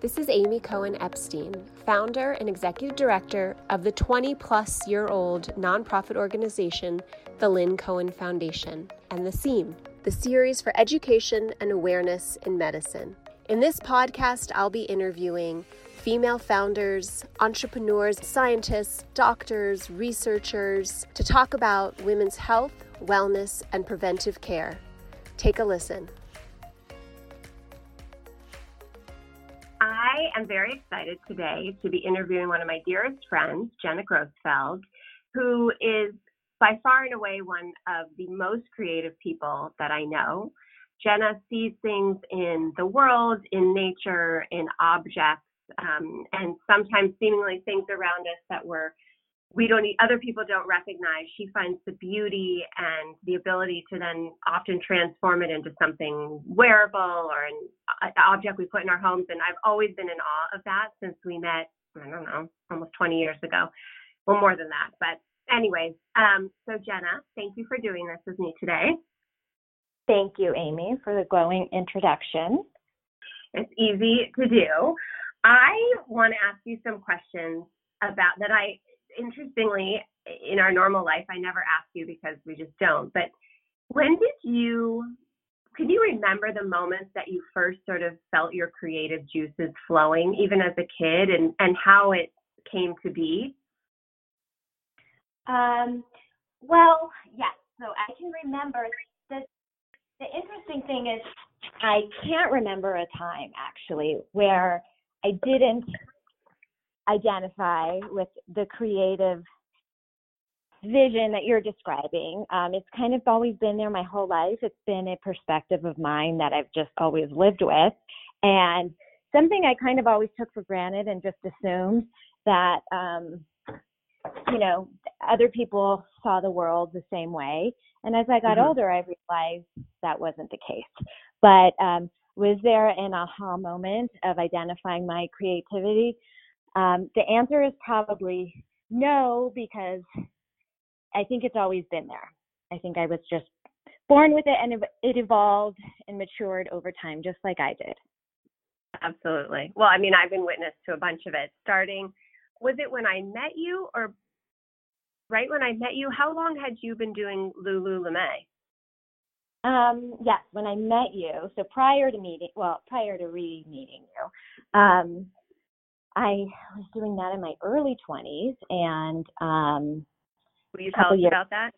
This is Amy Cohen Epstein, founder and executive director of the 20 plus year old nonprofit organization, the Lynn Cohen Foundation, and the SEAM, the series for education and awareness in medicine. In this podcast, I'll be interviewing female founders, entrepreneurs, scientists, doctors, researchers to talk about women's health, wellness, and preventive care. Take a listen. I am very excited today to be interviewing one of my dearest friends, Jenna Grosfeld, who is by far and away one of the most creative people that I know. Jenna sees things in the world, in nature, in objects, um, and sometimes seemingly things around us that we're we don't other people don't recognize. She finds the beauty and the ability to then often transform it into something wearable or an, an object we put in our homes. And i've always been in awe of that since we met i don't know almost 20 years ago. Well more than that but anyways um, so jenna thank you for doing this with me today. Thank you amy for the glowing introduction. It's easy to do. I want to ask you some questions about that i interestingly, in our normal life, I never ask you because we just don't. But when did you, can you remember the moments that you first sort of felt your creative juices flowing, even as a kid, and, and how it came to be? Um, well, yes. So I can remember. The, the interesting thing is, I can't remember a time actually where I didn't identify with the creative vision that you're describing. Um, it's kind of always been there my whole life. It's been a perspective of mine that I've just always lived with. And something I kind of always took for granted and just assumed that, um, you know, other people saw the world the same way. And as I got mm-hmm. older, I realized that wasn't the case. But um, was there an aha moment of identifying my creativity? Um, the answer is probably no, because I think it's always been there. I think I was just born with it and it evolved and matured over time, just like I did. Absolutely. Well, I mean, I've been witness to a bunch of it. Starting, was it when I met you or right when I met you? How long had you been doing Lululemon? Um, yes, when I met you. So prior to meeting, well, prior to re-meeting you, um, I was doing that in my early 20s, and um, will you tell us years, about that?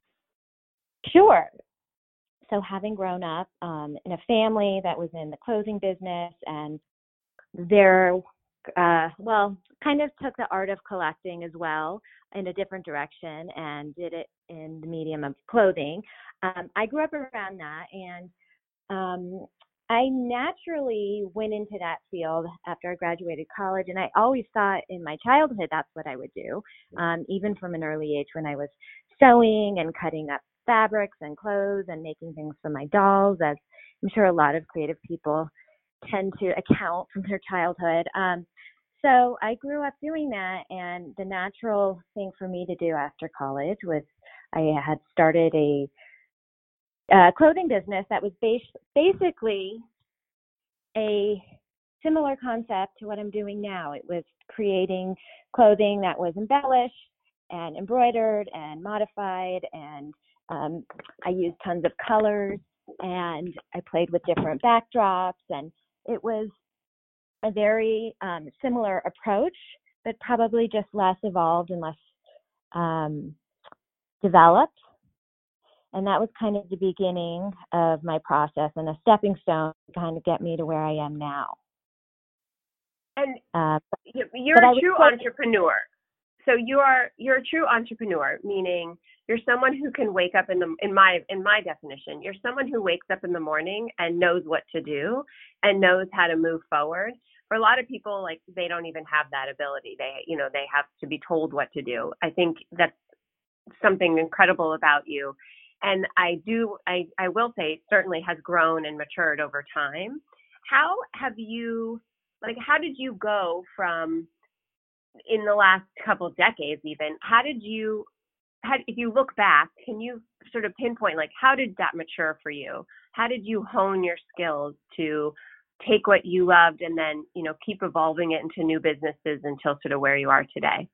Sure. So, having grown up um, in a family that was in the clothing business, and there, uh, well, kind of took the art of collecting as well in a different direction and did it in the medium of clothing. Um, I grew up around that, and um, I naturally went into that field after I graduated college, and I always thought in my childhood that's what I would do, um, even from an early age when I was sewing and cutting up fabrics and clothes and making things for my dolls, as I'm sure a lot of creative people tend to account from their childhood. Um, so I grew up doing that, and the natural thing for me to do after college was I had started a uh, clothing business that was bas- basically a similar concept to what I'm doing now. It was creating clothing that was embellished and embroidered and modified, and um, I used tons of colors and I played with different backdrops, and it was a very um, similar approach, but probably just less evolved and less um, developed and that was kind of the beginning of my process and a stepping stone to kind of get me to where I am now. And uh, you're a true entrepreneur. So you are you're a true entrepreneur, meaning you're someone who can wake up in the in my in my definition, you're someone who wakes up in the morning and knows what to do and knows how to move forward. For a lot of people, like they don't even have that ability. They you know they have to be told what to do. I think that's something incredible about you and I do, I, I will say, certainly has grown and matured over time. How have you, like, how did you go from in the last couple decades, even? How did you, how, if you look back, can you sort of pinpoint, like, how did that mature for you? How did you hone your skills to take what you loved and then you know keep evolving it into new businesses until sort of where you are today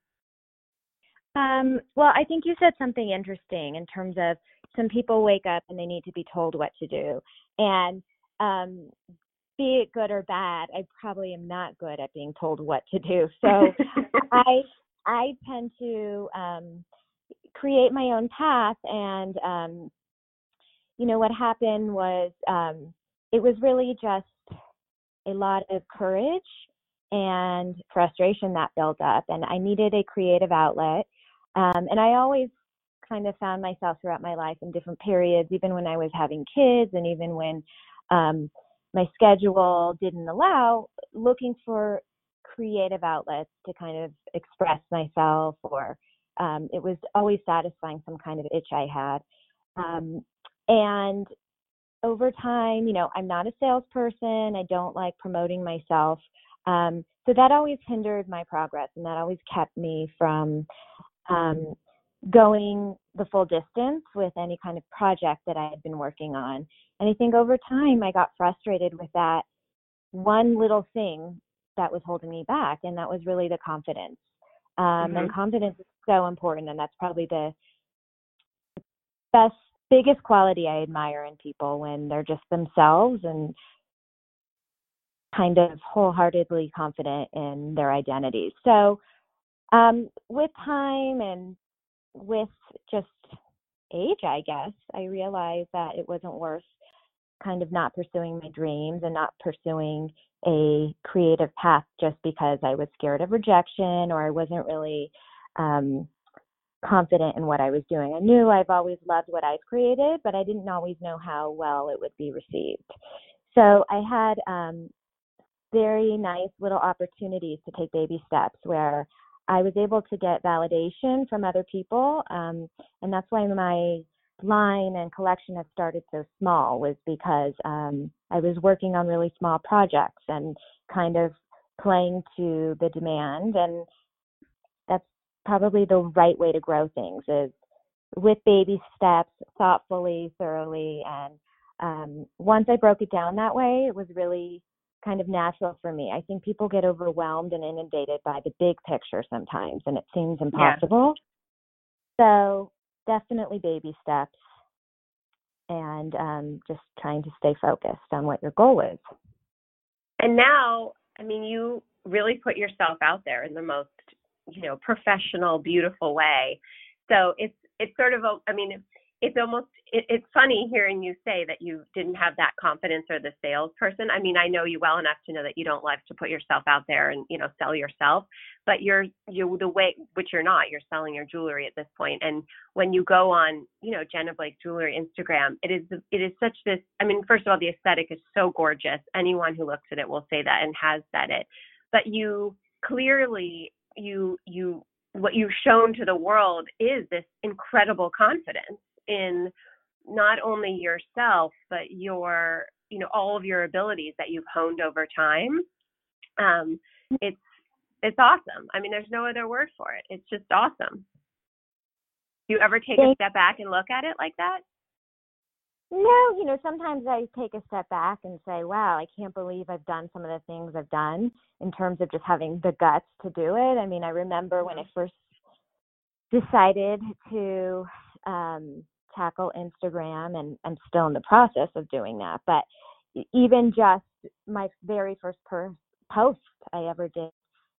um, well i think you said something interesting in terms of some people wake up and they need to be told what to do. And um, be it good or bad i probably am not good at being told what to do. So i i tend to um, create my own path and um, you know what happened was um, it was really just a lot of courage and frustration that built up and i needed a creative outlet. Um, and i always kind of found myself throughout my life in different periods even when i was having kids and even when um, my schedule didn't allow looking for creative outlets to kind of express myself or um, it was always satisfying some kind of itch i had um, and over time, you know, I'm not a salesperson. I don't like promoting myself. Um, so that always hindered my progress and that always kept me from um, going the full distance with any kind of project that I had been working on. And I think over time, I got frustrated with that one little thing that was holding me back, and that was really the confidence. Um, mm-hmm. And confidence is so important, and that's probably the best biggest quality I admire in people when they're just themselves and kind of wholeheartedly confident in their identity. So, um, with time and with just age, I guess, I realized that it wasn't worth kind of not pursuing my dreams and not pursuing a creative path just because I was scared of rejection or I wasn't really um, confident in what I was doing. I knew I've always loved what I've created, but I didn't always know how well it would be received. So I had um, very nice little opportunities to take baby steps where I was able to get validation from other people. Um, and that's why my line and collection has started so small was because um, I was working on really small projects and kind of playing to the demand and that's probably the right way to grow things is with baby steps, thoughtfully, thoroughly. And um, once I broke it down that way, it was really kind of natural for me. I think people get overwhelmed and inundated by the big picture sometimes, and it seems impossible. Yeah. So definitely baby steps and um, just trying to stay focused on what your goal is. And now, I mean, you really put yourself out there in the most you know professional beautiful way so it's it's sort of a i mean it's almost it, it's funny hearing you say that you didn't have that confidence or the salesperson. I mean i know you well enough to know that you don't like to put yourself out there and you know sell yourself but you're you the way which you're not you're selling your jewelry at this point. And when you go on you know jenna blake jewelry instagram it is it is such this i mean first of all the aesthetic is so gorgeous. Anyone who looks at it will say that and has said it. But you clearly you you what you've shown to the world is this incredible confidence in not only yourself but your you know all of your abilities that you've honed over time. Um it's it's awesome. I mean there's no other word for it. It's just awesome. Do you ever take a step back and look at it like that? No, you know, sometimes I take a step back and say, wow, I can't believe I've done some of the things I've done in terms of just having the guts to do it. I mean, I remember when I mm-hmm. first decided to um, tackle Instagram, and I'm still in the process of doing that. But even just my very first per- post I ever did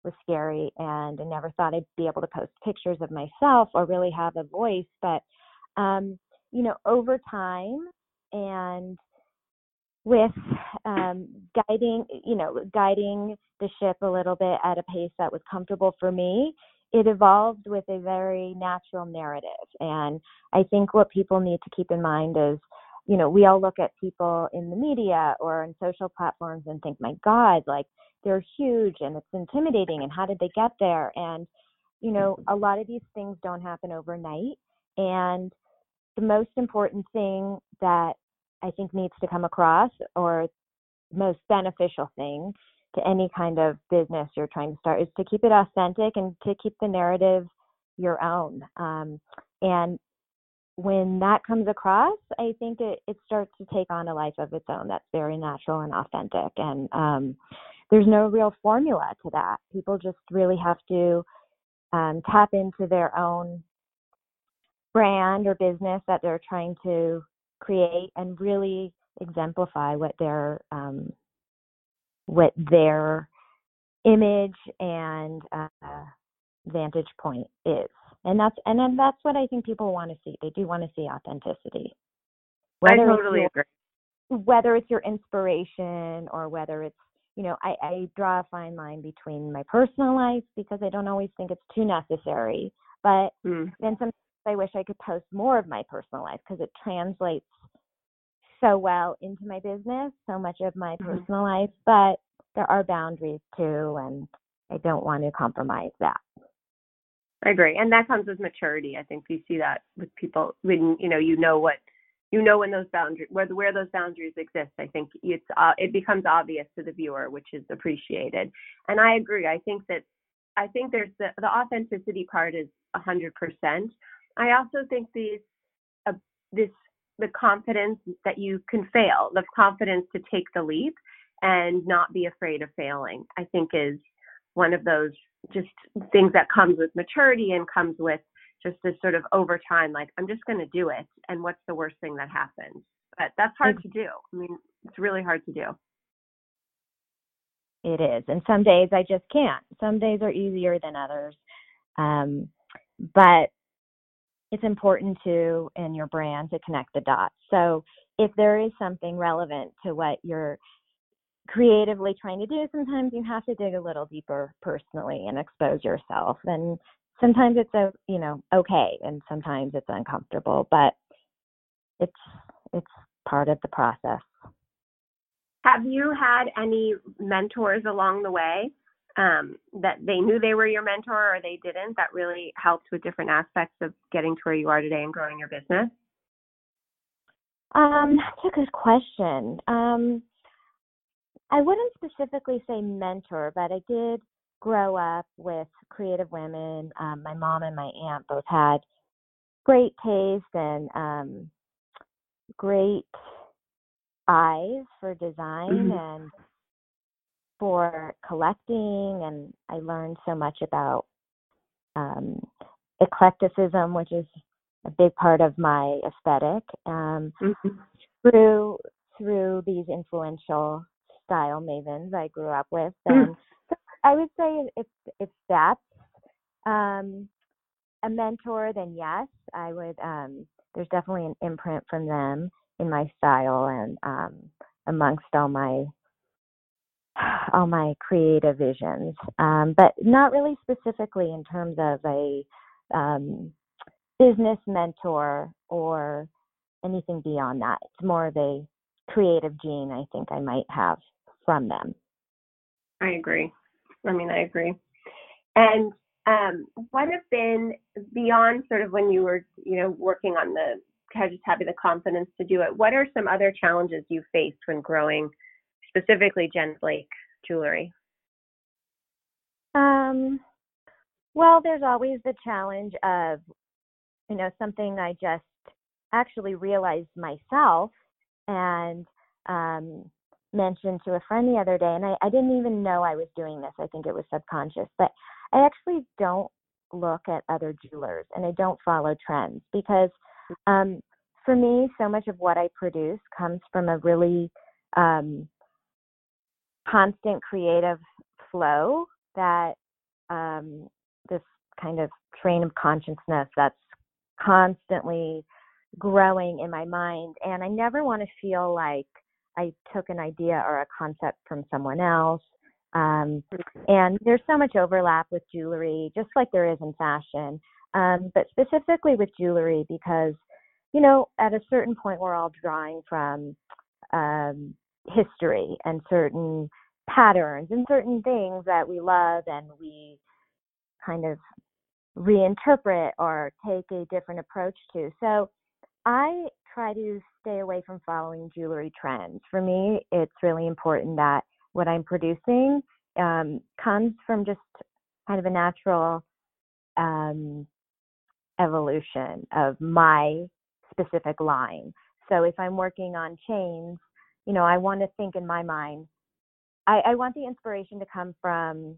was scary, and I never thought I'd be able to post pictures of myself or really have a voice. But um, you know, over time, and with um, guiding, you know, guiding the ship a little bit at a pace that was comfortable for me, it evolved with a very natural narrative. And I think what people need to keep in mind is, you know, we all look at people in the media or on social platforms and think, my God, like they're huge and it's intimidating and how did they get there? And, you know, a lot of these things don't happen overnight. And the most important thing that I think needs to come across, or most beneficial thing to any kind of business you're trying to start, is to keep it authentic and to keep the narrative your own. Um, and when that comes across, I think it, it starts to take on a life of its own that's very natural and authentic. And um, there's no real formula to that. People just really have to um, tap into their own brand or business that they're trying to create and really exemplify what their um, what their image and uh, vantage point is and that's and then that's what i think people want to see they do want to see authenticity whether I totally your, agree. whether it's your inspiration or whether it's you know I, I draw a fine line between my personal life because i don't always think it's too necessary but mm. then sometimes i wish i could post more of my personal life because it translates so well into my business so much of my mm-hmm. personal life but there are boundaries too and i don't want to compromise that I agree, and that comes with maturity. I think you see that with people when you know you know what you know when those boundaries where where those boundaries exist. I think it's uh, it becomes obvious to the viewer, which is appreciated. And I agree. I think that I think there's the the authenticity part is a hundred percent. I also think these uh, this the confidence that you can fail, the confidence to take the leap and not be afraid of failing. I think is one of those just things that comes with maturity and comes with just this sort of over time like i'm just going to do it and what's the worst thing that happens but that's hard to do. I mean it's really hard to do. It is and some days i just can't. Some days are easier than others um, but it's important to in your brand to connect the dots so if there is something relevant to what you're creatively trying to do, sometimes you have to dig a little deeper personally and expose yourself. And sometimes it's a you know okay, and sometimes it's uncomfortable, but it's it's part of the process. Have you had any mentors along the way um, that they knew they were your mentor or they didn't that really helped with different aspects of getting to where you are today and growing your business? Um, that's a good question. Um, I wouldn't specifically say mentor, but I did grow up with creative women. Um, my mom and my aunt both had great taste and um, great eyes for design mm-hmm. and for collecting. And I learned so much about um, eclecticism, which is a big part of my aesthetic, um, mm-hmm. through through these influential style mavens I grew up with. And so I would say if if that's um, a mentor, then yes, I would. Um, there's definitely an imprint from them in my style and um, amongst all my all my creative visions, um, but not really specifically in terms of a um, business mentor or anything beyond that. It's more of a creative gene I think I might have from them. I agree. I mean, I agree. And um, what have been beyond sort of when you were, you know, working on the just having the confidence to do it? What are some other challenges you faced when growing, specifically Jen Blake jewelry? Um, well, there's always the challenge of, you know, something I just actually realized myself, and um, mentioned to a friend the other day, and I, I didn't even know I was doing this. I think it was subconscious, but I actually don't look at other jewelers and I don't follow trends because um, for me, so much of what I produce comes from a really um, constant creative flow that um, this kind of train of consciousness that's constantly growing in my mind. And I never want to feel like I took an idea or a concept from someone else. Um, and there's so much overlap with jewelry, just like there is in fashion, um, but specifically with jewelry because, you know, at a certain point, we're all drawing from um, history and certain patterns and certain things that we love and we kind of reinterpret or take a different approach to. So I try to stay away from following jewelry trends. For me, it's really important that what I'm producing um, comes from just kind of a natural um, evolution of my specific line. So if I'm working on chains, you know, I want to think in my mind, I, I want the inspiration to come from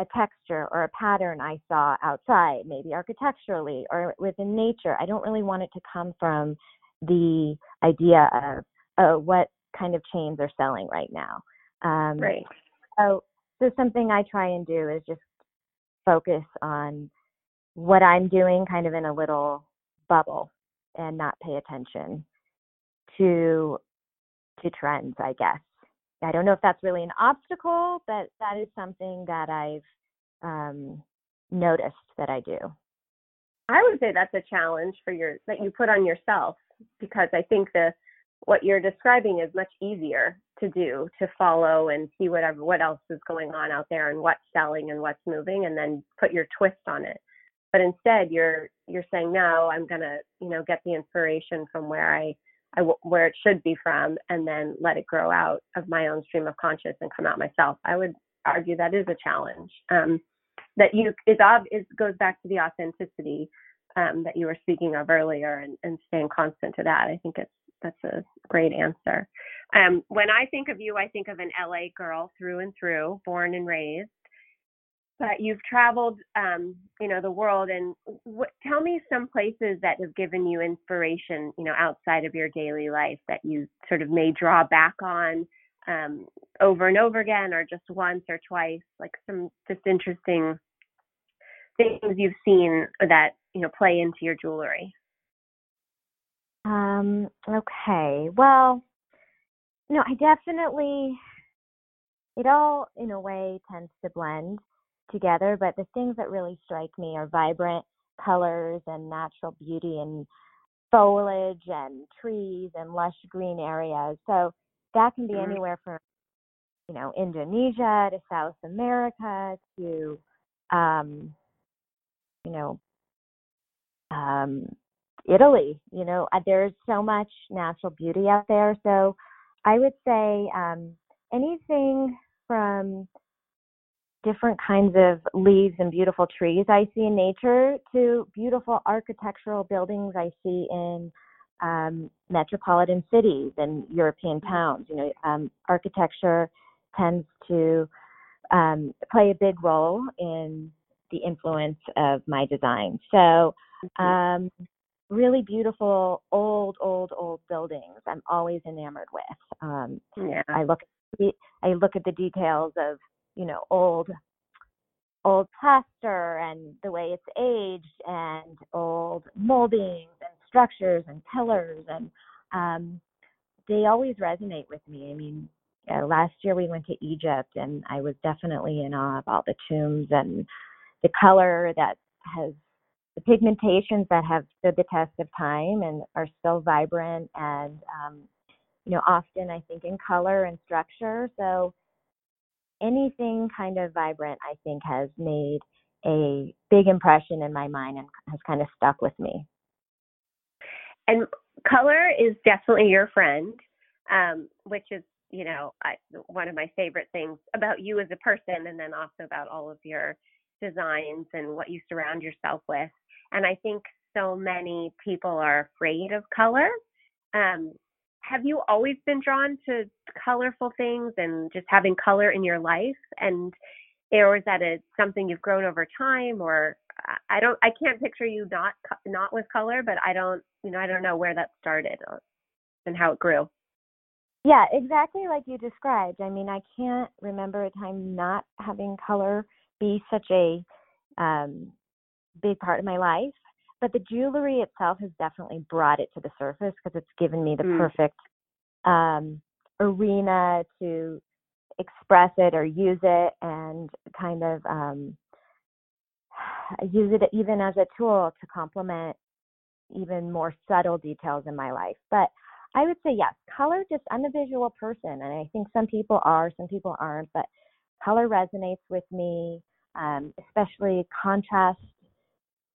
a texture or a pattern I saw outside, maybe architecturally or within nature. I don't really want it to come from the idea of uh, what kind of chains are selling right now. Um, right. So, so something I try and do is just focus on what I'm doing kind of in a little bubble and not pay attention to to trends, I guess. I don't know if that's really an obstacle, but that is something that I've um, noticed that I do. I would say that's a challenge for your that you put on yourself because I think the what you're describing is much easier to do to follow and see whatever what else is going on out there and what's selling and what's moving and then put your twist on it but instead you're you're saying no i'm going to you know get the inspiration from where i Where it should be from, and then let it grow out of my own stream of conscious and come out myself. I would argue that is a challenge. Um, that you is ob it goes back to the authenticity um, that you were speaking of earlier, and, and staying constant to that. I think it's that's a great answer. Um, when I think of you, I think of an LA girl through and through, born and raised but you've traveled um, you know the world and tell me some places that have given you inspiration you know outside of your daily life that you sort of may draw back on um, over and over again or just once or twice like some just interesting things you've seen that you know play into your jewelry? Um okay well no i definitely it all in a way tends to blend together, but the things that really strike me are vibrant colors and natural beauty and foliage and trees and lush green areas. So that can be mm-hmm. anywhere from you know Indonesia to South America to um, you know um, Italy. You know uh, there's so much natural beauty out there. So I would say um, anything from different kinds of leaves and beautiful trees I see in nature to beautiful architectural buildings I see in um, metropolitan cities and European mm-hmm. towns. You know, um, architecture tends to um, play a big role in the influence of my design. So, mm-hmm. um, really beautiful old, old, old buildings. I'm always enamored with. Um, yeah. I look, I look at the details of you know old old plaster and the way it's aged and old moldings and structures and pillars and um they always resonate with me. I mean uh, last year we went to egypt and i was definitely in awe of all the tombs and the color that has the pigmentations that have stood the test of time and are still vibrant and um you know often i think in color and structure. So anything kind of vibrant, I think, has made a big impression in my mind and has kind of stuck with me. And color is definitely your friend, um, which is, you know, I, one of my favorite things about you as a person, and then also about all of your designs and what you surround yourself with. And I think so many people are afraid of color. Um, have you always been drawn to colorful things and just having color in your life? And or is that a something you've grown over time or i don't i can't picture you not not with color but i don't you know i don't know where that started and how it grew. Yeah exactly like you described. I mean i can't remember a time not having color be such a um big part of my life but the jewelry itself has definitely brought it to the surface because it's given me the mm. perfect um, arena to express it or use it and kind of um, use it even as a tool to complement even more subtle details in my life. But I would say yes, color just I'm a visual person and I think some people are, some people aren't, but color resonates with me, um, especially contrast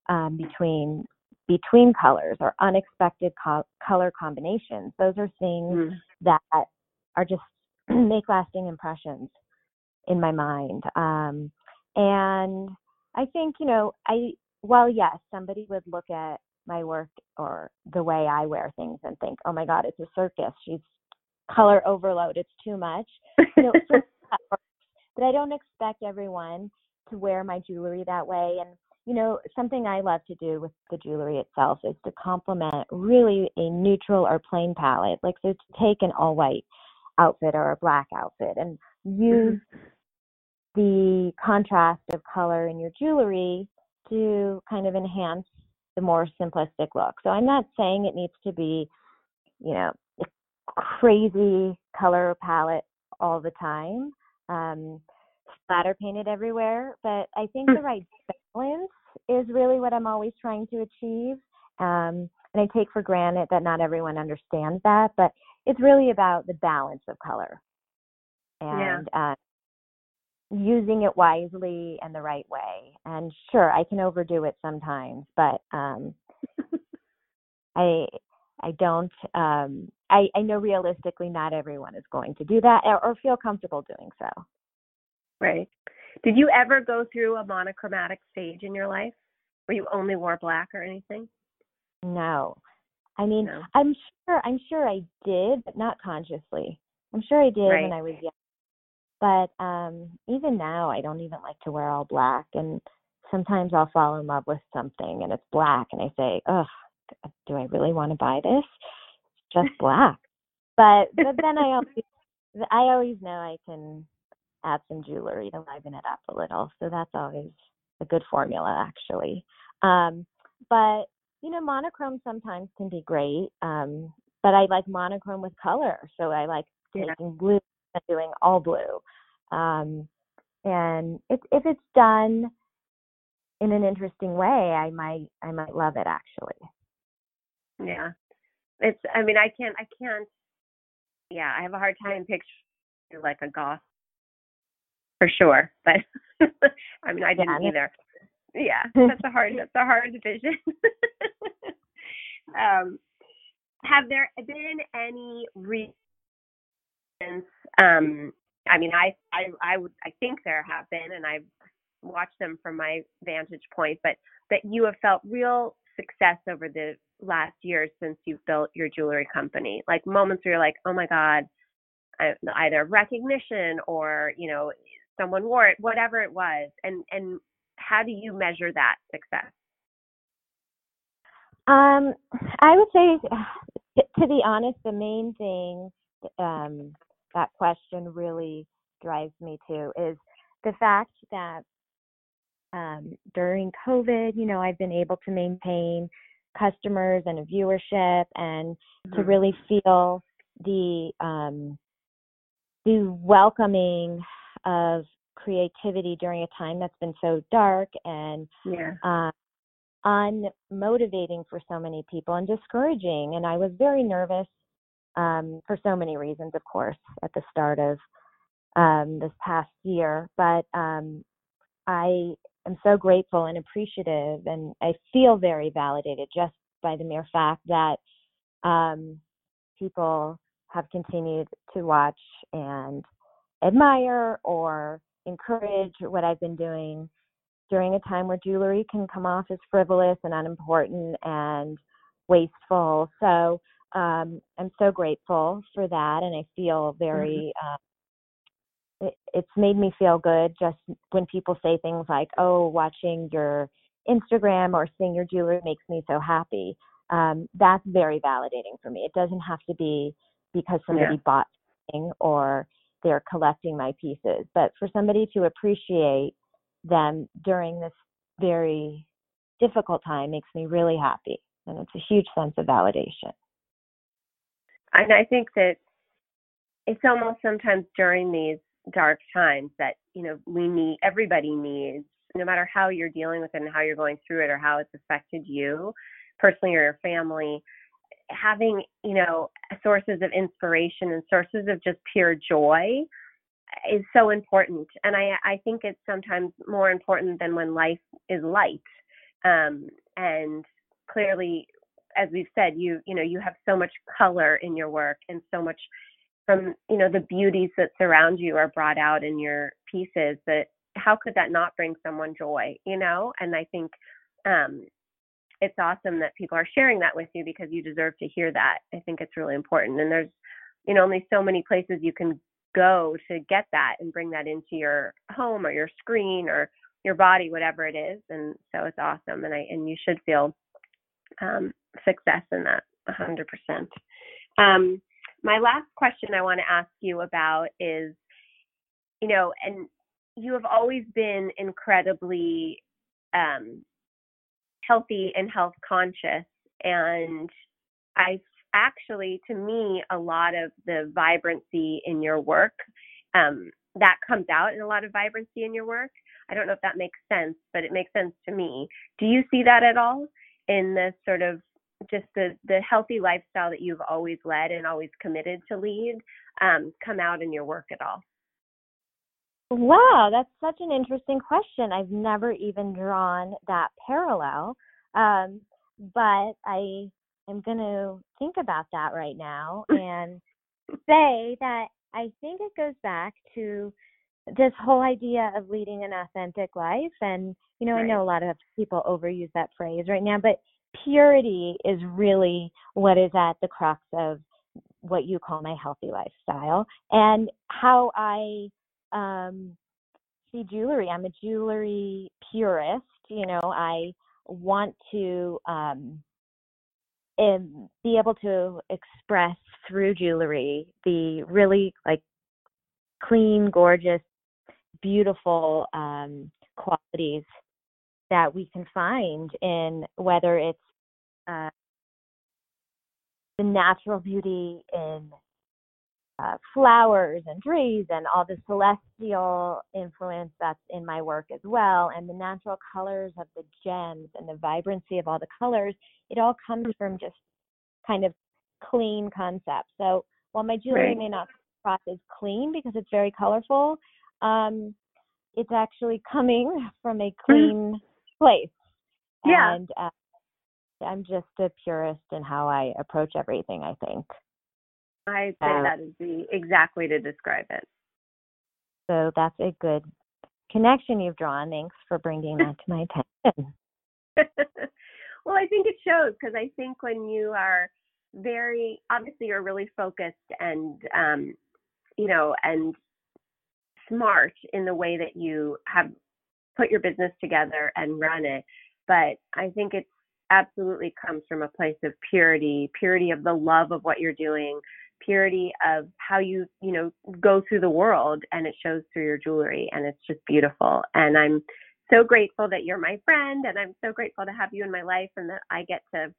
um, between between colors or unexpected co- color combinations. Those are things mm. that are just make lasting impressions in my mind. Um, and I think, you know, I, well, yes, somebody would look at my work or the way I wear things and think, oh my God, it's a circus. She's color overload. It's too much. You know, but I don't expect everyone to wear my jewelry that way. And you know, something I love to do with the jewelry itself is to complement really a neutral or plain palette. Like so, to take an all white outfit or a black outfit and use mm-hmm. the contrast of color in your jewelry to kind of enhance the more simplistic look. So I'm not saying it needs to be, you know, crazy color palette all the time, um, splatter painted everywhere. But I think the right balance is really what I'm always trying to achieve. Um, and I take for granted that not everyone understands that, but it's really about the balance of color and yeah. uh, using it wisely and the right way. And sure, I can overdo it sometimes, but um, I I don't. Um, I I know realistically, not everyone is going to do that or, or feel comfortable doing so. Right. Did you ever go through a monochromatic stage in your life where you only wore black or anything? No. I mean, no. I'm sure I'm sure I did, but not consciously. I'm sure I did right. when I was young. But um even now I don't even like to wear all black and sometimes I'll fall in love with something and it's black and I say, "Ugh, do I really want to buy this? It's just black." but but then I always I always know I can add some jewelry to liven it up a little. So that's always a good formula, actually. Um, but you know, monochrome sometimes can be great. Um, but I like monochrome with color, so I like taking yeah. blue and doing all blue. Um, and if if it's done in an interesting way, I might I might love it actually. Yeah, it's. I mean, I can't. I can't. Yeah, I have a hard time picturing like a goth for sure. But I mean, I didn't yeah. either. Yeah, that's a hard that's a hard vision. um, have there been any reasons? Um, I mean, I I I would I think there have been, and I've watched them from my vantage point. But that you have felt real success over the last year since you've built your jewelry company, like moments where you're like, oh my god, either recognition or you know someone wore it, whatever it was, and and how do you measure that success? Um, I would say, to be honest, the main thing um, that question really drives me to is the fact that um, during COVID, you know, I've been able to maintain customers and a viewership and mm-hmm. to really feel the um, the welcoming of creativity during a time that's been so dark and yeah. uh, unmotivating for so many people and discouraging. And I was very nervous um, for so many reasons, of course, at the start of um, this past year. But um, I am so grateful and appreciative, and I feel very validated just by the mere fact that um, people have continued to watch and admire or encourage what I've been doing during a time where jewelry can come off as frivolous and unimportant and wasteful. So um, I'm so grateful for that, and I feel very. Mm-hmm. Uh, it, it's made me feel good just when people say things like, "Oh, watching your Instagram or seeing your jewelry makes me so happy." Um, that's very validating for me. It doesn't have to be because somebody yeah. bought something or they're collecting my pieces. But for somebody to appreciate them during this very difficult time makes me really happy. And it's a huge sense of validation. And I think that it's almost sometimes during these dark times that, you know, we need, everybody needs, no matter how you're dealing with it and how you're going through it or how it's affected you personally or your family, having you know sources of inspiration and sources of just pure joy is so important. And i i think it's sometimes more important than when life is light. Um and clearly as we've said you you know you have so much color in your work and so much from you know the beauties that surround you are brought out in your pieces that how could that not bring someone joy you know? And i think um it's awesome that people are sharing that with you because you deserve to hear that. I think it's really important. And there's, you know, only so many places you can go to get that and bring that into your home or your screen or your body, whatever it is. And so it's awesome. And I, and you should feel um, success in that 100%. Um, my last question I want to ask you about is, you know, and you have always been incredibly um, healthy and health conscious. And I actually, to me, a lot of the vibrancy in your work um, that comes out in a lot of vibrancy in your work. I don't know if that makes sense, but it makes sense to me. Do you see that at all in the sort of just the the healthy lifestyle that you've always led and always committed to lead um, come out in your work at all? Wow, that's such an interesting question. I've never even drawn that parallel. Um, but I am going to think about that right now and say that I think it goes back to this whole idea of leading an authentic life. And, you know, right. I know a lot of people overuse that phrase right now, but purity is really what is at the crux of what you call my healthy lifestyle and how I um, see jewelry. I'm a jewelry purist. You know, I want to um, be able to express through jewelry the really like clean, gorgeous, beautiful um, qualities that we can find in whether it's uh, the natural beauty in uh, flowers and trees and all the celestial influence that's in my work as well, and the natural colors of the gems and the vibrancy of all the colors, it all comes from just kind of clean concepts. So while my jewelry right. may not cross as clean because it's very colorful, um, it's actually coming from a mm-hmm. clean mm-hmm. place. Yeah. And uh, I'm just a purist in how I approach everything, I think. I say uh, that is the exact way to describe it. So that's a good connection you've drawn. Thanks for bringing that to my attention. well, I think it shows because I think when you are very obviously you're really focused and um, you know and smart in the way that you have put your business together and run it. But I think it absolutely comes from a place of purity, purity of the love of what you're doing, purity of how you you know go through the world and it shows through your jewelry and it's just beautiful. And i'm so grateful that you're my friend and i'm so grateful to have you in my life and that i get to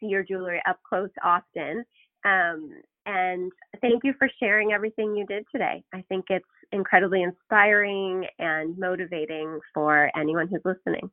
see your jewelry up close often. Um, and thank you for sharing everything you did today. I think it's incredibly inspiring and motivating for anyone who's listening